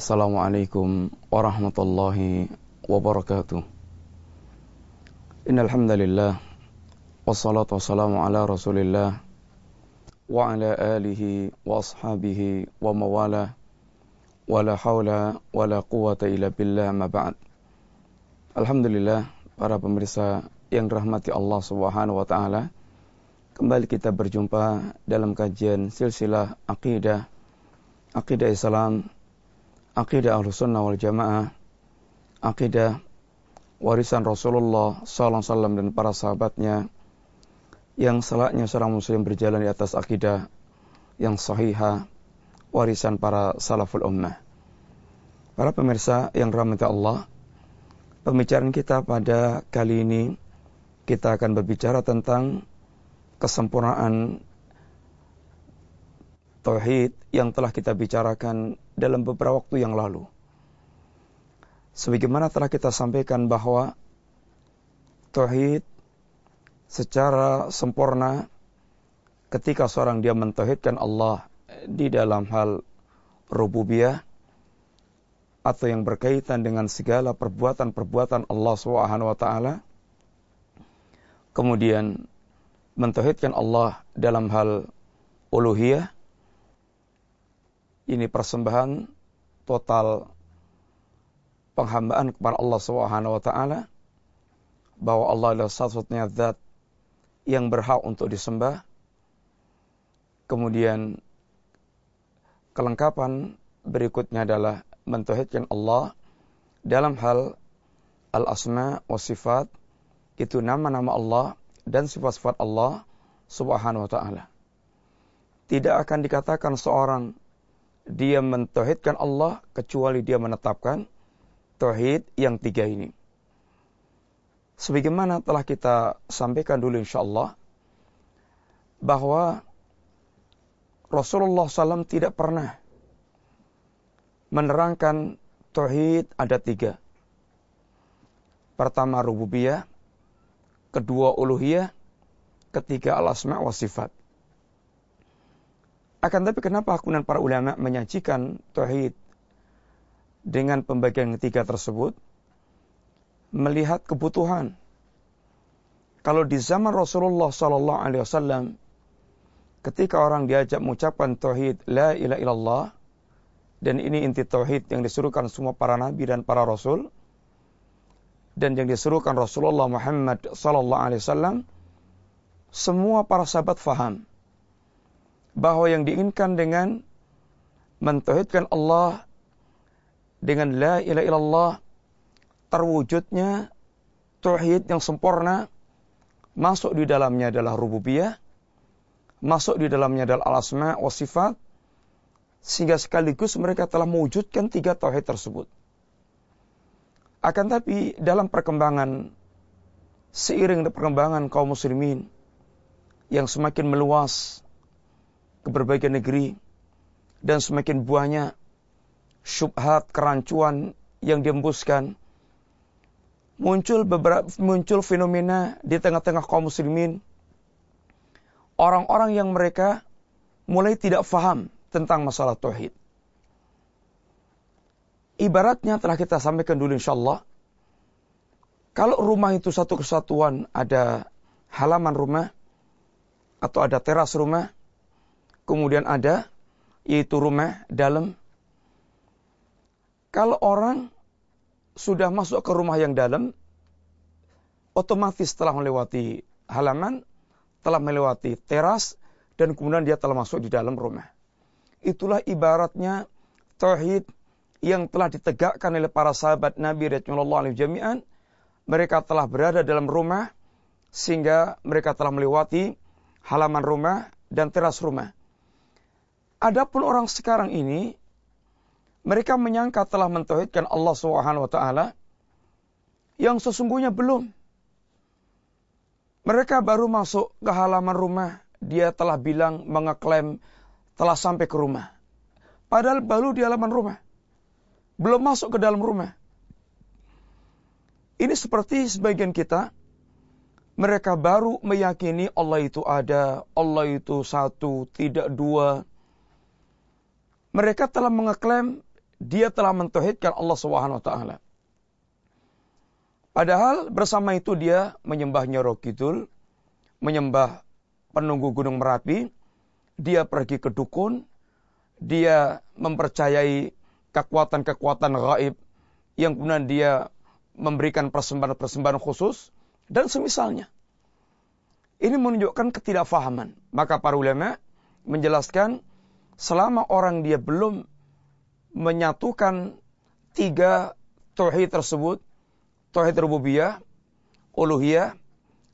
Assalamualaikum warahmatullahi wabarakatuh. Innal hamdalillah wassalatu wassalamu ala Rasulillah wa ala alihi wa ashabihi wa mawala wala haula wala quwata illa billah ma ba'd. Alhamdulillah para pemirsa yang rahmati Allah Subhanahu wa taala. Kembali kita berjumpa dalam kajian silsilah akidah akidah Islam akidah Ahlussunnah wal Jamaah, akidah warisan Rasulullah sallallahu alaihi wasallam dan para sahabatnya yang selaknya seorang muslim berjalan di atas akidah yang sahihah warisan para salaful ummah. Para pemirsa yang rahmati Allah, pembicaraan kita pada kali ini kita akan berbicara tentang kesempurnaan tauhid yang telah kita bicarakan dalam beberapa waktu yang lalu. Sebagaimana telah kita sampaikan bahwa tauhid secara sempurna ketika seorang dia mentauhidkan Allah di dalam hal rububiyah atau yang berkaitan dengan segala perbuatan-perbuatan Allah Subhanahu wa taala kemudian mentauhidkan Allah dalam hal uluhiyah ini persembahan total penghambaan kepada Allah Subhanahu wa taala bahwa Allah adalah satu-satunya zat yang berhak untuk disembah. Kemudian kelengkapan berikutnya adalah mentauhidkan Allah dalam hal al-asma wa sifat itu nama-nama Allah dan sifat-sifat Allah Subhanahu wa taala. Tidak akan dikatakan seorang dia mentauhidkan Allah kecuali dia menetapkan tauhid yang tiga ini. Sebagaimana telah kita sampaikan dulu insya Allah bahwa Rasulullah SAW tidak pernah menerangkan tauhid ada tiga. Pertama rububiyah, kedua uluhiyah, ketiga al-asma wa sifat. Akan tapi kenapa aku dan para ulama menyajikan tauhid dengan pembagian ketiga tersebut? Melihat kebutuhan. Kalau di zaman Rasulullah Sallallahu Alaihi Wasallam, ketika orang diajak mengucapkan tauhid la ilaha illallah dan ini inti tauhid yang disuruhkan semua para nabi dan para rasul dan yang disuruhkan Rasulullah Muhammad sallallahu alaihi wasallam semua para sahabat faham bahwa yang diinginkan dengan mentauhidkan Allah dengan la ilaha illallah terwujudnya tauhid yang sempurna masuk di dalamnya adalah rububiyah masuk di dalamnya adalah al-asma wa sifat sehingga sekaligus mereka telah mewujudkan tiga tauhid tersebut. Akan tapi dalam perkembangan seiring perkembangan kaum muslimin yang semakin meluas ke berbagai negeri dan semakin banyak syubhat kerancuan yang diembuskan muncul beberapa muncul fenomena di tengah-tengah kaum muslimin. Orang-orang yang mereka mulai tidak faham tentang masalah tauhid. Ibaratnya telah kita sampaikan dulu insyaallah kalau rumah itu satu kesatuan ada halaman rumah atau ada teras rumah kemudian ada yaitu rumah dalam. Kalau orang sudah masuk ke rumah yang dalam, otomatis telah melewati halaman, telah melewati teras, dan kemudian dia telah masuk di dalam rumah. Itulah ibaratnya tauhid yang telah ditegakkan oleh para sahabat Nabi Rasulullah alaihi jami'an. Mereka telah berada dalam rumah sehingga mereka telah melewati halaman rumah dan teras rumah. Adapun orang sekarang ini mereka menyangka telah mentauhidkan Allah Subhanahu wa taala yang sesungguhnya belum. Mereka baru masuk ke halaman rumah, dia telah bilang mengeklaim telah sampai ke rumah. Padahal baru di halaman rumah. Belum masuk ke dalam rumah. Ini seperti sebagian kita mereka baru meyakini Allah itu ada, Allah itu satu, tidak dua, mereka telah mengeklaim dia telah mentauhidkan Allah Subhanahu wa taala. Padahal bersama itu dia menyembah Nyoro Kidul, menyembah penunggu Gunung Merapi, dia pergi ke dukun, dia mempercayai kekuatan-kekuatan gaib yang kemudian dia memberikan persembahan-persembahan khusus dan semisalnya. Ini menunjukkan ketidakfahaman. Maka para ulama menjelaskan selama orang dia belum menyatukan tiga tauhid tersebut, tauhid rububiyah, uluhiyah,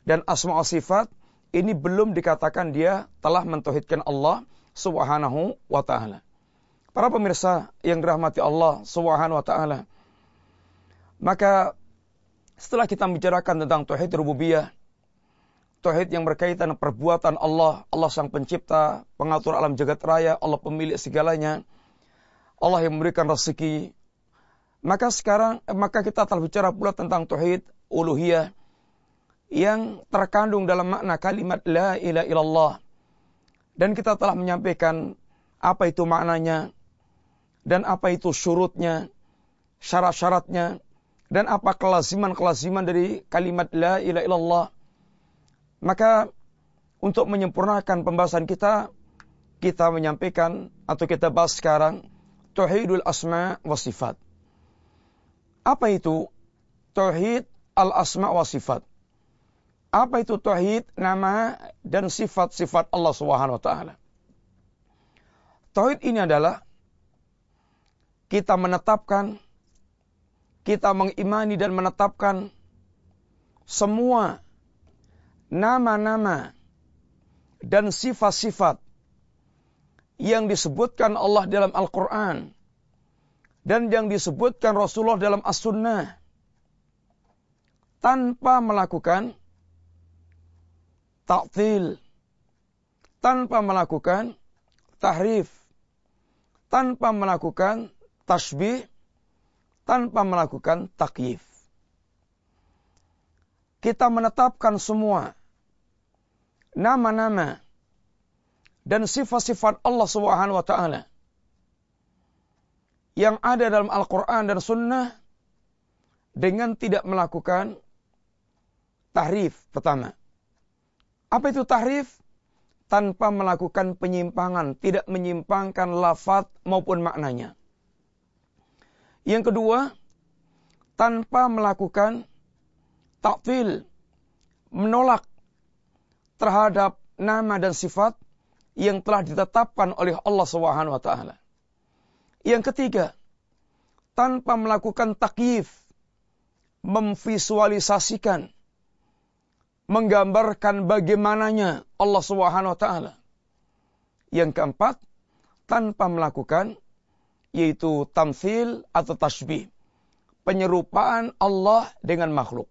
dan asma sifat, ini belum dikatakan dia telah mentauhidkan Allah Subhanahu wa taala. Para pemirsa yang dirahmati Allah Subhanahu wa taala. Maka setelah kita bicarakan tentang tauhid rububiyah, Tauhid yang berkaitan perbuatan Allah, Allah sang pencipta, pengatur alam jagat raya, Allah pemilik segalanya, Allah yang memberikan rezeki. Maka sekarang, maka kita telah bicara pula tentang Tauhid uluhiyah yang terkandung dalam makna kalimat La ilaha illallah. Dan kita telah menyampaikan apa itu maknanya, dan apa itu syurutnya, syarat-syaratnya, dan apa kelaziman-kelaziman dari kalimat La ilaha illallah. Maka untuk menyempurnakan pembahasan kita, kita menyampaikan atau kita bahas sekarang Tauhidul Asma wa Sifat. Apa itu Tauhid al-Asma wa Sifat? Apa itu Tauhid nama dan sifat-sifat Allah Subhanahu wa taala? Tauhid ini adalah kita menetapkan kita mengimani dan menetapkan semua nama-nama dan sifat-sifat yang disebutkan Allah dalam Al-Quran dan yang disebutkan Rasulullah dalam As-Sunnah tanpa melakukan taktil, tanpa melakukan tahrif, tanpa melakukan tasbih, tanpa melakukan takyif. Kita menetapkan semua nama-nama dan sifat-sifat Allah Subhanahu wa taala yang ada dalam Al-Qur'an dan Sunnah dengan tidak melakukan tahrif pertama. Apa itu tahrif? Tanpa melakukan penyimpangan, tidak menyimpangkan lafaz maupun maknanya. Yang kedua, tanpa melakukan takfil, menolak terhadap nama dan sifat yang telah ditetapkan oleh Allah Subhanahu wa taala. Yang ketiga, tanpa melakukan takyif, memvisualisasikan, menggambarkan bagaimananya Allah Subhanahu wa taala. Yang keempat, tanpa melakukan yaitu tamthil atau tasbih, penyerupaan Allah dengan makhluk.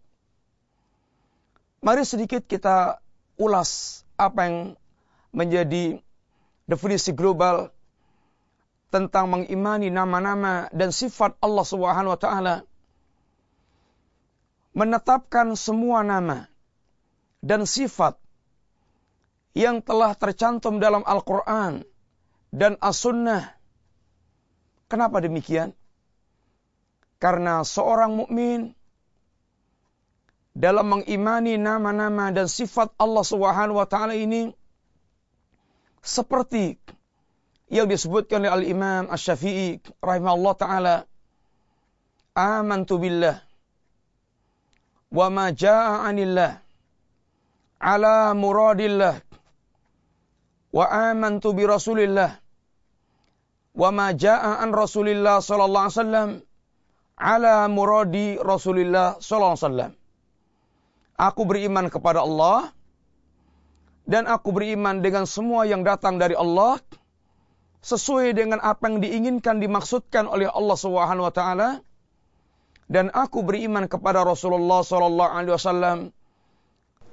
Mari sedikit kita ulas apa yang menjadi definisi global tentang mengimani nama-nama dan sifat Allah Subhanahu wa taala. Menetapkan semua nama dan sifat yang telah tercantum dalam Al-Qur'an dan As-Sunnah. Kenapa demikian? Karena seorang mukmin dalam mengimani nama-nama dan sifat Allah Subhanahu wa taala ini seperti yang disebutkan oleh Al-Imam Asy-Syafi'i rahimahullah taala amantu billah wa ma jaa 'anillah ala muradillah wa amantu bi rasulillah wa ma jaa an rasulillah sallallahu alaihi wasallam ala muradi rasulillah sallallahu alaihi wasallam Aku beriman kepada Allah dan aku beriman dengan semua yang datang dari Allah sesuai dengan apa yang diinginkan dimaksudkan oleh Allah Subhanahu wa taala dan aku beriman kepada Rasulullah sallallahu alaihi wasallam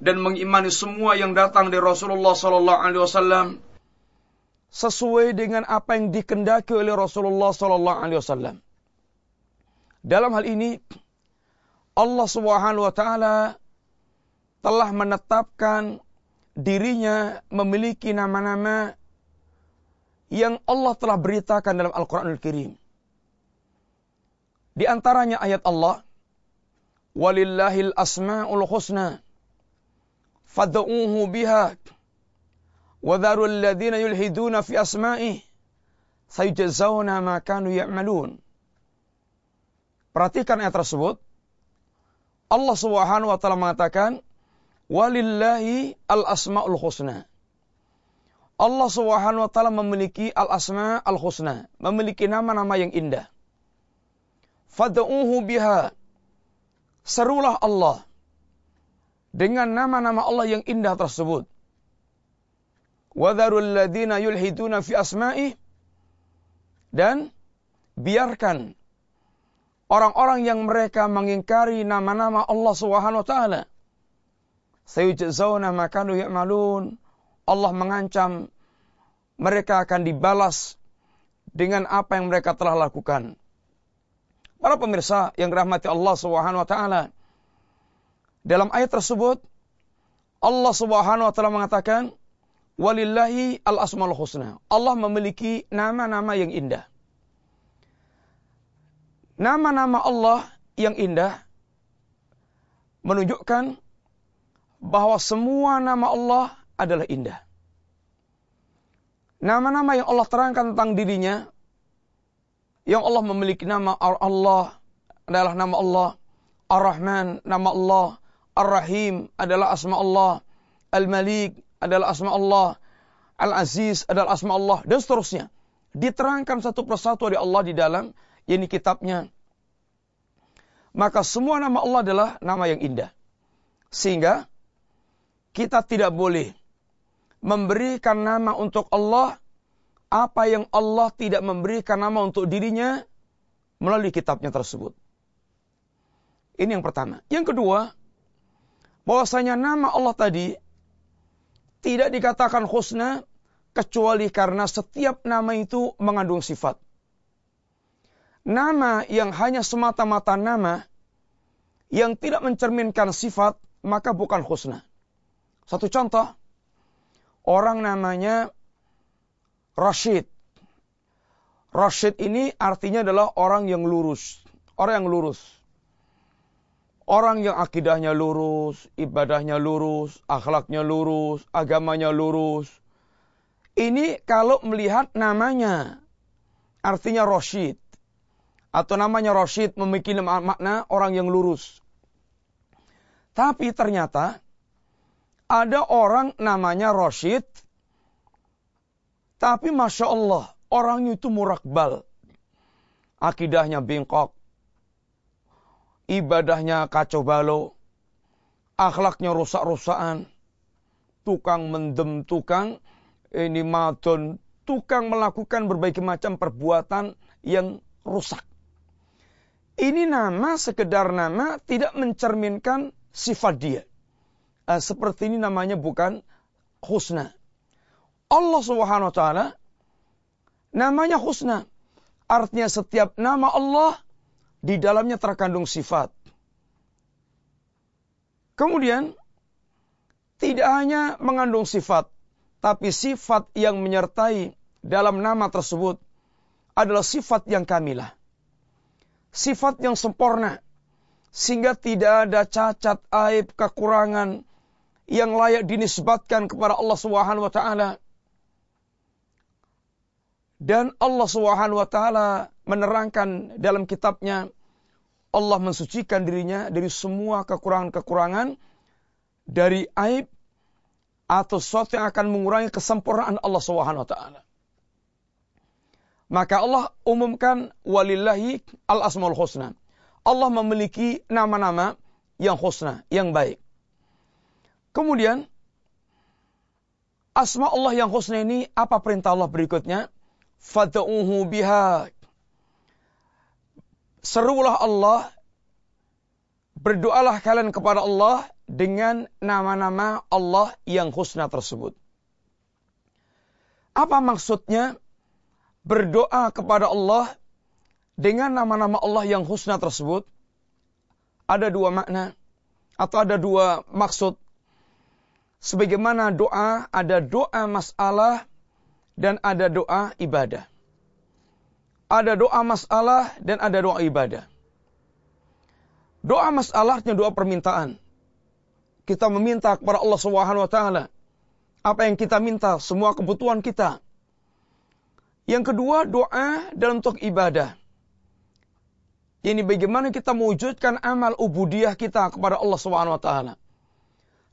dan mengimani semua yang datang dari Rasulullah sallallahu alaihi wasallam sesuai dengan apa yang dikendaki oleh Rasulullah sallallahu alaihi wasallam. Dalam hal ini Allah Subhanahu wa taala telah menetapkan dirinya memiliki nama-nama yang Allah telah beritakan dalam Al-Quranul Karim. Di antaranya ayat Allah, Walillahil asma'ul husna, fad'uhu biha, wadharu alladhina yulhiduna fi asma'ih, sayujazawna ma kanu ya'malun. Perhatikan ayat tersebut. Allah Subhanahu wa taala mengatakan, "Walillahi al-asmaul husna." Allah Subhanahu wa taala memiliki al-asma al-husna, memiliki nama-nama yang indah. Fad'uhu biha. Serulah Allah dengan nama-nama Allah yang indah tersebut. Wadharul ladina yulhiduna fi asma'i dan biarkan orang-orang yang mereka mengingkari nama-nama Allah Subhanahu wa taala. Sayujzauna ma kanu ya'malun. Allah mengancam mereka akan dibalas dengan apa yang mereka telah lakukan. Para pemirsa yang dirahmati Allah Subhanahu wa taala. Dalam ayat tersebut Allah Subhanahu wa taala mengatakan walillahi al-asmaul husna. Allah memiliki nama-nama yang indah. Nama-nama Allah yang indah menunjukkan bahwa semua nama Allah adalah indah. Nama-nama yang Allah terangkan tentang dirinya yang Allah memiliki nama Allah adalah nama Allah. Ar-Rahman nama Allah. Ar-Rahim adalah asma Allah. Al-Malik adalah asma Allah. Al-Aziz adalah asma Allah. Dan seterusnya. Diterangkan satu persatu oleh Allah di dalam ini kitabnya. Maka semua nama Allah adalah nama yang indah. Sehingga kita tidak boleh memberikan nama untuk Allah apa yang Allah tidak memberikan nama untuk dirinya melalui kitabnya tersebut. Ini yang pertama. Yang kedua, bahwasanya nama Allah tadi tidak dikatakan husna kecuali karena setiap nama itu mengandung sifat. Nama yang hanya semata-mata nama yang tidak mencerminkan sifat maka bukan husna. Satu contoh, orang namanya Rashid. Rashid ini artinya adalah orang yang lurus. Orang yang lurus. Orang yang akidahnya lurus, ibadahnya lurus, akhlaknya lurus, agamanya lurus. Ini kalau melihat namanya. Artinya Rashid. Atau namanya Rashid memiliki makna orang yang lurus. Tapi ternyata ada orang namanya Rashid tapi Masya Allah, orangnya itu murakbal. Akidahnya bengkok. Ibadahnya kacau balau. Akhlaknya rusak-rusakan. Tukang mendem, tukang ini madon. Tukang melakukan berbagai macam perbuatan yang rusak. Ini nama sekedar nama tidak mencerminkan sifat dia. Uh, seperti ini namanya bukan husna. Allah Subhanahu wa taala namanya husna. Artinya setiap nama Allah di dalamnya terkandung sifat. Kemudian tidak hanya mengandung sifat, tapi sifat yang menyertai dalam nama tersebut adalah sifat yang kamilah. Sifat yang sempurna. Sehingga tidak ada cacat, aib, kekurangan yang layak dinisbatkan kepada Allah Subhanahu wa taala. Dan Allah Subhanahu wa taala menerangkan dalam kitabnya Allah mensucikan dirinya dari semua kekurangan-kekurangan dari aib atau sesuatu yang akan mengurangi kesempurnaan Allah Subhanahu wa taala. Maka Allah umumkan walillahi al-asmaul husna. Allah memiliki nama-nama yang husna, yang baik. Kemudian asma Allah yang husna ini apa perintah Allah berikutnya? fad'uhu biha. Serulah Allah, berdoalah kalian kepada Allah dengan nama-nama Allah yang husna tersebut. Apa maksudnya berdoa kepada Allah dengan nama-nama Allah yang husna tersebut? Ada dua makna atau ada dua maksud. Sebagaimana doa, ada doa masalah dan ada doa ibadah. Ada doa masalah dan ada doa ibadah. Doa masalahnya doa permintaan. Kita meminta kepada Allah Subhanahu wa taala apa yang kita minta, semua kebutuhan kita. Yang kedua, doa dalam bentuk ibadah. Ini bagaimana kita mewujudkan amal ubudiyah kita kepada Allah Subhanahu wa taala.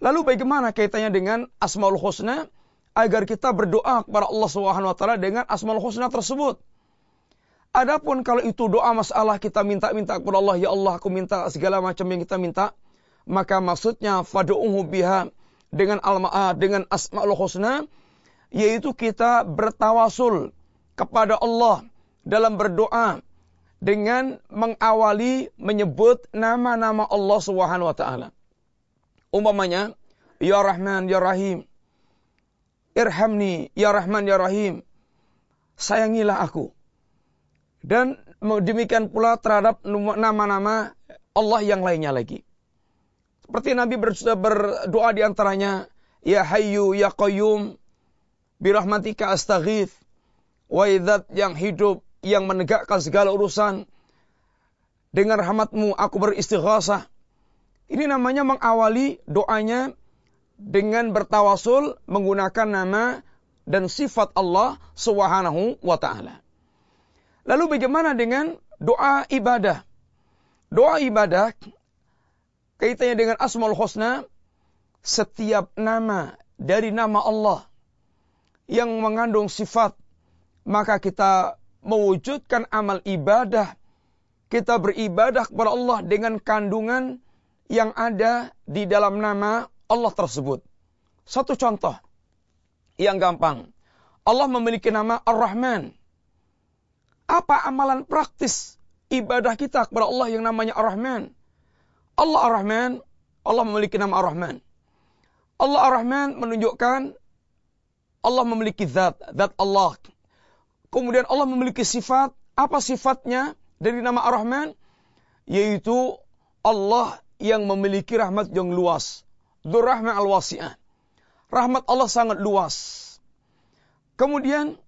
Lalu bagaimana kaitannya dengan Asmaul Husna agar kita berdoa kepada Allah Subhanahu wa taala dengan Asmaul Husna tersebut? Adapun kalau itu doa masalah kita minta-minta kepada Allah, ya Allah aku minta segala macam yang kita minta, maka maksudnya fad'uhu biha dengan al dengan Asmaul Husna yaitu kita bertawasul kepada Allah dalam berdoa dengan mengawali menyebut nama-nama Allah Subhanahu wa taala. Umpamanya, Ya Rahman, Ya Rahim. Irhamni, Ya Rahman, Ya Rahim. Sayangilah aku. Dan demikian pula terhadap nama-nama Allah yang lainnya lagi. Seperti Nabi berdoa di antaranya, Ya Hayyu, Ya Qayyum, Birahmatika astaghith, wa yang hidup, yang menegakkan segala urusan. Dengan rahmatmu aku beristighasah. Ini namanya mengawali doanya dengan bertawasul menggunakan nama dan sifat Allah Subhanahu wa taala. Lalu bagaimana dengan doa ibadah? Doa ibadah kaitannya dengan Asmaul Husna setiap nama dari nama Allah yang mengandung sifat maka kita mewujudkan amal ibadah. Kita beribadah kepada Allah dengan kandungan yang ada di dalam nama Allah tersebut. Satu contoh yang gampang. Allah memiliki nama Ar-Rahman. Apa amalan praktis ibadah kita kepada Allah yang namanya Ar-Rahman? Allah Ar-Rahman, Allah memiliki nama Ar-Rahman. Allah Ar-Rahman menunjukkan Allah memiliki zat, zat Allah. Kemudian Allah memiliki sifat. Apa sifatnya dari nama Ar-Rahman? Yaitu Allah yang memiliki rahmat yang luas. Durrahman al-wasi'ah. Rahmat Allah sangat luas. Kemudian,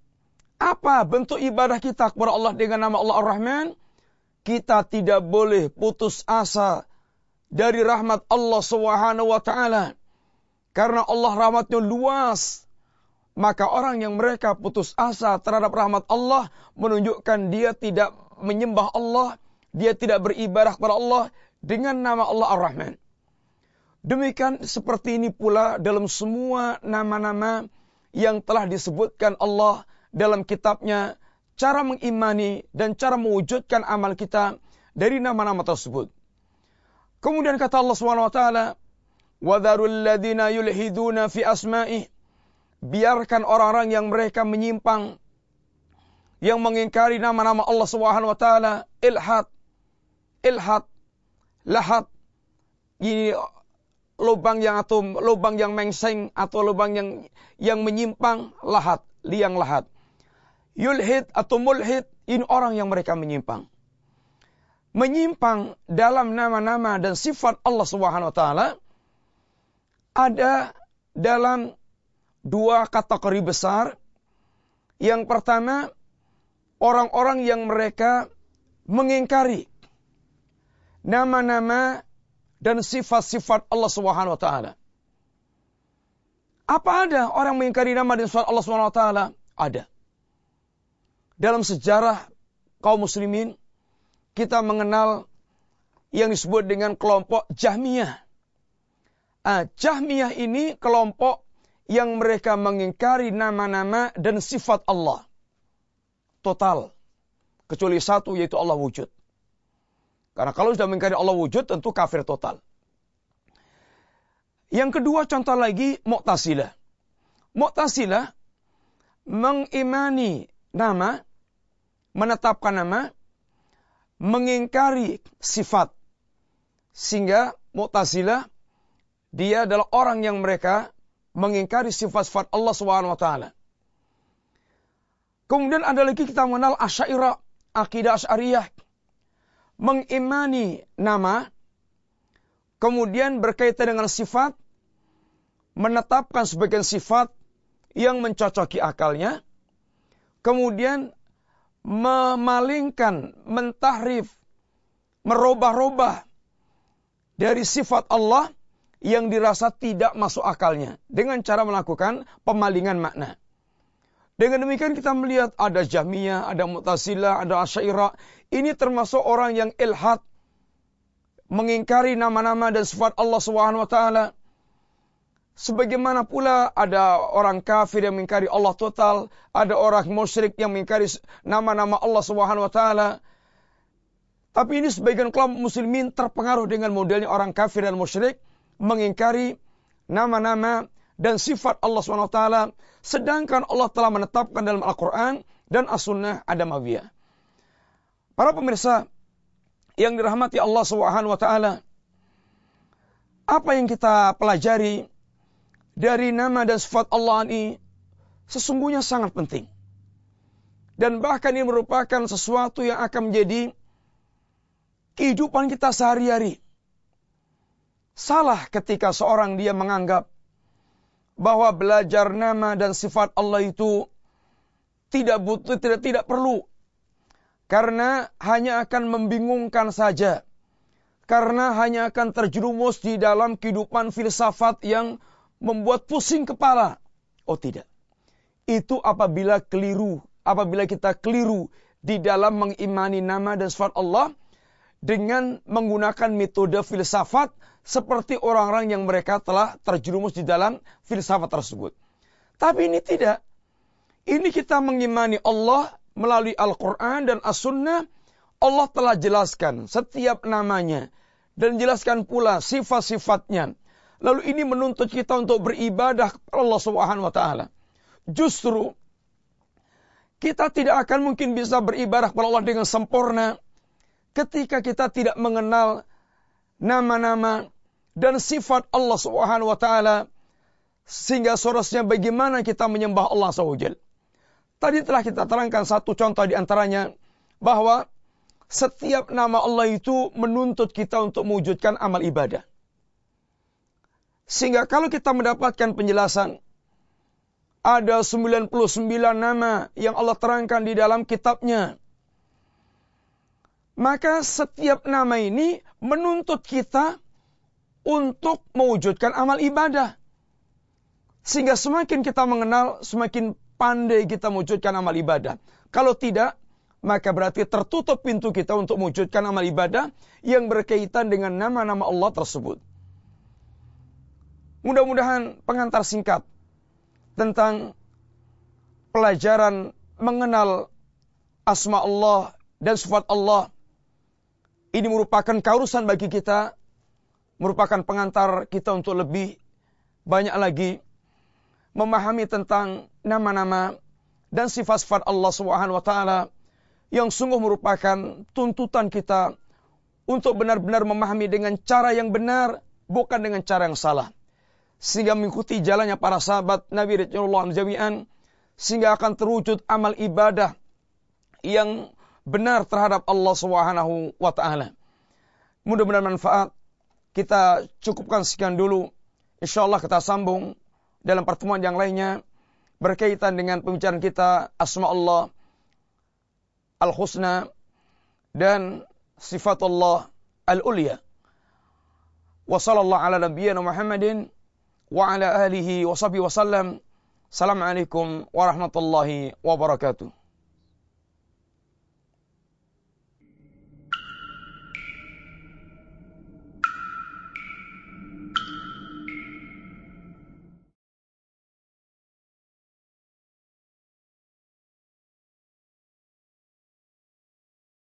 apa bentuk ibadah kita kepada Allah dengan nama Allah Ar-Rahman? Kita tidak boleh putus asa dari rahmat Allah Subhanahu wa taala. Karena Allah rahmatnya luas maka orang yang mereka putus asa terhadap rahmat Allah menunjukkan dia tidak menyembah Allah, dia tidak beribadah kepada Allah dengan nama Allah Ar-Rahman. Demikian seperti ini pula dalam semua nama-nama yang telah disebutkan Allah dalam kitabnya, cara mengimani dan cara mewujudkan amal kita dari nama-nama tersebut. Kemudian kata Allah SWT, وَذَرُوا الَّذِينَ يُلْحِدُونَ فِي أَسْمَائِهِ biarkan orang-orang yang mereka menyimpang yang mengingkari nama-nama Allah Subhanahu wa taala ilhad ilhad lahat ini lubang yang atau lubang yang mengseng atau lubang yang yang menyimpang lahat liang lahat yulhid atau mulhid ini orang yang mereka menyimpang. Menyimpang dalam nama-nama dan sifat Allah Subhanahu wa taala ada dalam dua kategori besar. Yang pertama, orang-orang yang mereka mengingkari nama-nama dan sifat-sifat Allah Subhanahu wa taala. Apa ada orang mengingkari nama dan sifat Allah Subhanahu wa taala? Ada. Dalam sejarah kaum muslimin kita mengenal yang disebut dengan kelompok Jahmiyah. Ah, Jahmiyah ini kelompok yang mereka mengingkari nama-nama dan sifat Allah. Total. Kecuali satu yaitu Allah wujud. Karena kalau sudah mengingkari Allah wujud tentu kafir total. Yang kedua contoh lagi Mu'tasilah. Mu'tasilah mengimani nama, menetapkan nama, mengingkari sifat. Sehingga Mu'tasilah dia adalah orang yang mereka mengingkari sifat-sifat Allah Subhanahu wa taala. Kemudian ada lagi kita mengenal Asy'ariyah, akidah Asy'ariyah. Mengimani nama kemudian berkaitan dengan sifat menetapkan sebagian sifat yang mencocoki akalnya kemudian memalingkan, mentahrif, merubah-rubah dari sifat Allah yang dirasa tidak masuk akalnya dengan cara melakukan pemalingan makna. Dengan demikian kita melihat ada Jahmiyah, ada Mu'tazilah, ada Asy'ariyah. Ini termasuk orang yang ilhad mengingkari nama-nama dan sifat Allah taala. Sebagaimana pula ada orang kafir yang mengingkari Allah total, ada orang musyrik yang mengingkari nama-nama Allah taala. Tapi ini sebagian kelompok muslimin terpengaruh dengan modelnya orang kafir dan musyrik mengingkari nama-nama dan sifat Allah taala sedangkan Allah telah menetapkan dalam Al-Qur'an dan As-Sunnah Adamawiyah. Para pemirsa yang dirahmati Allah taala, apa yang kita pelajari dari nama dan sifat Allah ini sesungguhnya sangat penting. Dan bahkan ini merupakan sesuatu yang akan menjadi kehidupan kita sehari-hari. Salah ketika seorang dia menganggap bahwa belajar nama dan sifat Allah itu tidak butuh, tidak tidak perlu. Karena hanya akan membingungkan saja. Karena hanya akan terjerumus di dalam kehidupan filsafat yang membuat pusing kepala. Oh tidak. Itu apabila keliru, apabila kita keliru di dalam mengimani nama dan sifat Allah dengan menggunakan metode filsafat seperti orang-orang yang mereka telah terjerumus di dalam filsafat tersebut. Tapi ini tidak. Ini kita mengimani Allah melalui Al-Quran dan As-Sunnah. Allah telah jelaskan setiap namanya. Dan jelaskan pula sifat-sifatnya. Lalu ini menuntut kita untuk beribadah kepada Allah Subhanahu wa taala. Justru kita tidak akan mungkin bisa beribadah kepada Allah dengan sempurna ketika kita tidak mengenal nama-nama dan sifat Allah Subhanahu wa taala sehingga seharusnya bagaimana kita menyembah Allah SWT. Tadi telah kita terangkan satu contoh di antaranya bahwa setiap nama Allah itu menuntut kita untuk mewujudkan amal ibadah. Sehingga kalau kita mendapatkan penjelasan ada 99 nama yang Allah terangkan di dalam kitabnya. Maka setiap nama ini menuntut kita untuk mewujudkan amal ibadah. Sehingga semakin kita mengenal, semakin pandai kita mewujudkan amal ibadah. Kalau tidak, maka berarti tertutup pintu kita untuk mewujudkan amal ibadah yang berkaitan dengan nama-nama Allah tersebut. Mudah-mudahan pengantar singkat tentang pelajaran mengenal asma Allah dan sifat Allah ini merupakan kaurusan bagi kita, merupakan pengantar kita untuk lebih banyak lagi memahami tentang nama-nama dan sifat-sifat Allah Subhanahu wa taala yang sungguh merupakan tuntutan kita untuk benar-benar memahami dengan cara yang benar bukan dengan cara yang salah sehingga mengikuti jalannya para sahabat Nabi Rasulullah jami'an sehingga akan terwujud amal ibadah yang benar terhadap Allah Subhanahu wa taala. Mudah-mudahan manfaat. Kita cukupkan sekian dulu. Insyaallah kita sambung dalam pertemuan yang lainnya berkaitan dengan pembicaraan kita asma Allah al-husna dan sifat Allah al-ulya. Wa sallallahu Muhammadin wa ala alihi wa sahbihi wasallam. Assalamualaikum warahmatullahi wabarakatuh.